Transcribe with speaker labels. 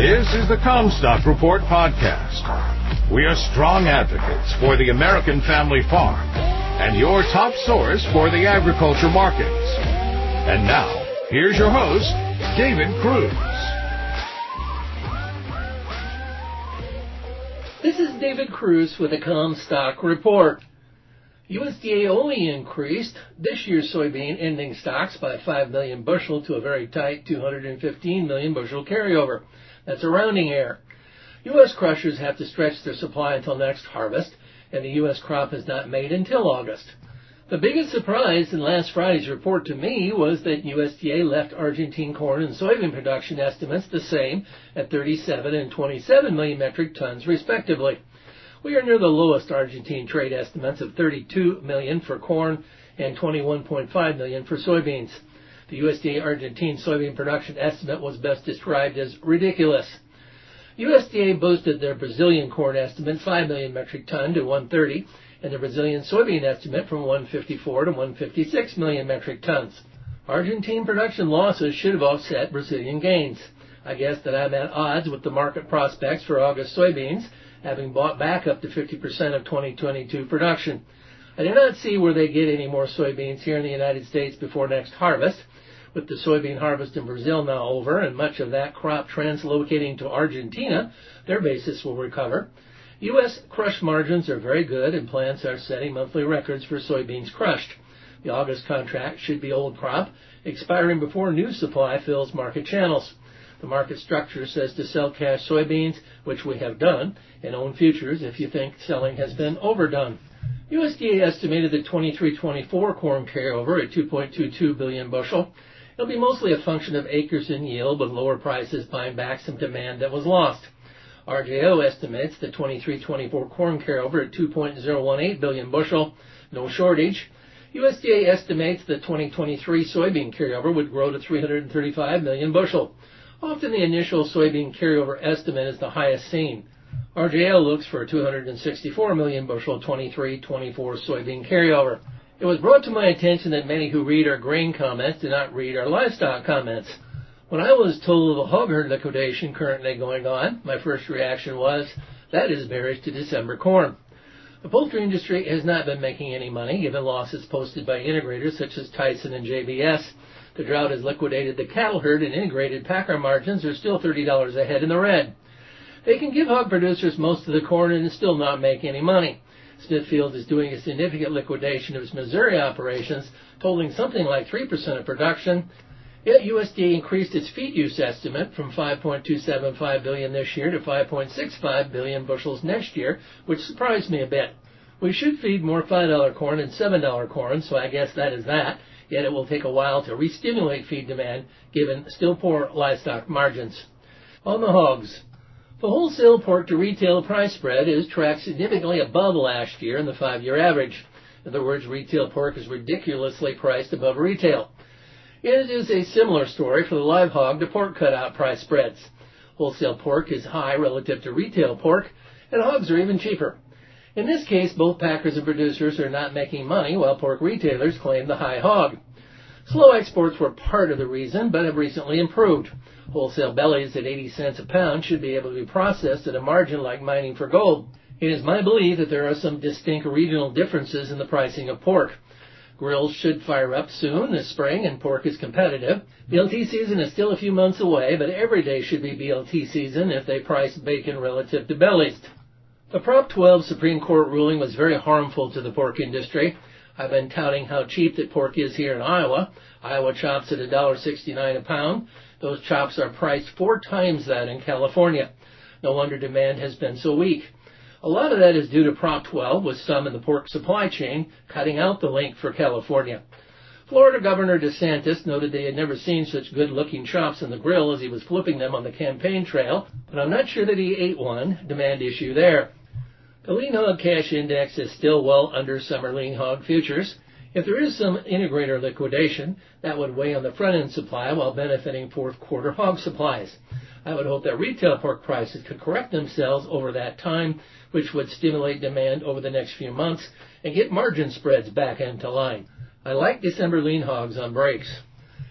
Speaker 1: This is the Commstock Report podcast. We are strong advocates for the American family farm and your top source for the agriculture markets. And now, here's your host, David Kruse.
Speaker 2: This is David Kruse with the Commstock Report. USDA only increased this year's soybean ending stocks by 5 million bushel to a very tight 215 million bushel carryover. That's a rounding error. U.S. crushers have to stretch their supply until next harvest, and the U.S. crop is not made until August. The biggest surprise in last Friday's report to me was that USDA left Argentine corn and soybean production estimates the same at 37 and 27 million metric tons respectively. We are near the lowest Argentine trade estimates of 32 million for corn and 21.5 million for soybeans. The USDA Argentine soybean production estimate was best described as ridiculous. USDA boosted their Brazilian corn estimate 5 million metric ton to 130 and the Brazilian soybean estimate from 154 to 156 million metric tons. Argentine production losses should have offset Brazilian gains. I guess that I'm at odds with the market prospects for August soybeans having bought back up to 50% of 2022 production. I do not see where they get any more soybeans here in the United States before next harvest. With the soybean harvest in Brazil now over and much of that crop translocating to Argentina, their basis will recover. U.S. crush margins are very good and plants are setting monthly records for soybeans crushed. The August contract should be old crop, expiring before new supply fills market channels. The market structure says to sell cash soybeans, which we have done, and own futures if you think selling has been overdone. USDA estimated the 23-24 corn carryover at 2.22 billion bushel. It'll be mostly a function of acres and yield, with lower prices buying back some demand that was lost. RJO estimates the 23-24 corn carryover at 2.018 billion bushel, no shortage. USDA estimates the 2023 soybean carryover would grow to 335 million bushel. Often the initial soybean carryover estimate is the highest seen. RJO looks for a 264 million bushel 23-24 soybean carryover. It was brought to my attention that many who read our grain comments do not read our livestock comments. When I was told of the hog herd liquidation currently going on, my first reaction was, that is bearish to December corn. The poultry industry has not been making any money given losses posted by integrators such as Tyson and JBS. The drought has liquidated the cattle herd and integrated packer margins are still $30 a head in the red. They can give hog producers most of the corn and still not make any money. Smithfield is doing a significant liquidation of its Missouri operations, totaling something like 3% of production. Yet USDA increased its feed use estimate from 5.275 billion this year to 5.65 billion bushels next year, which surprised me a bit. We should feed more $5 corn and $7 corn, so I guess that is that yet it will take a while to re-stimulate feed demand given still poor livestock margins. On the hogs, the wholesale pork to retail price spread is tracked significantly above last year and the five-year average. In other words, retail pork is ridiculously priced above retail. It is a similar story for the live hog to pork cutout price spreads. Wholesale pork is high relative to retail pork, and hogs are even cheaper. In this case, both packers and producers are not making money while pork retailers claim the high hog. Slow exports were part of the reason, but have recently improved. Wholesale bellies at 80 cents a pound should be able to be processed at a margin like mining for gold. It is my belief that there are some distinct regional differences in the pricing of pork. Grills should fire up soon this spring and pork is competitive. BLT season is still a few months away, but every day should be BLT season if they price bacon relative to bellies. The Prop 12 Supreme Court ruling was very harmful to the pork industry. I've been touting how cheap that pork is here in Iowa. Iowa chops at $1.69 a pound. Those chops are priced four times that in California. No wonder demand has been so weak. A lot of that is due to Prop 12, with some in the pork supply chain cutting out the link for California. Florida Governor DeSantis noted they had never seen such good looking chops in the grill as he was flipping them on the campaign trail, but I'm not sure that he ate one. Demand issue there. The lean hog cash index is still well under summer lean hog futures. If there is some integrator liquidation, that would weigh on the front end supply while benefiting fourth quarter hog supplies. I would hope that retail pork prices could correct themselves over that time, which would stimulate demand over the next few months and get margin spreads back into line. I like December lean hogs on breaks.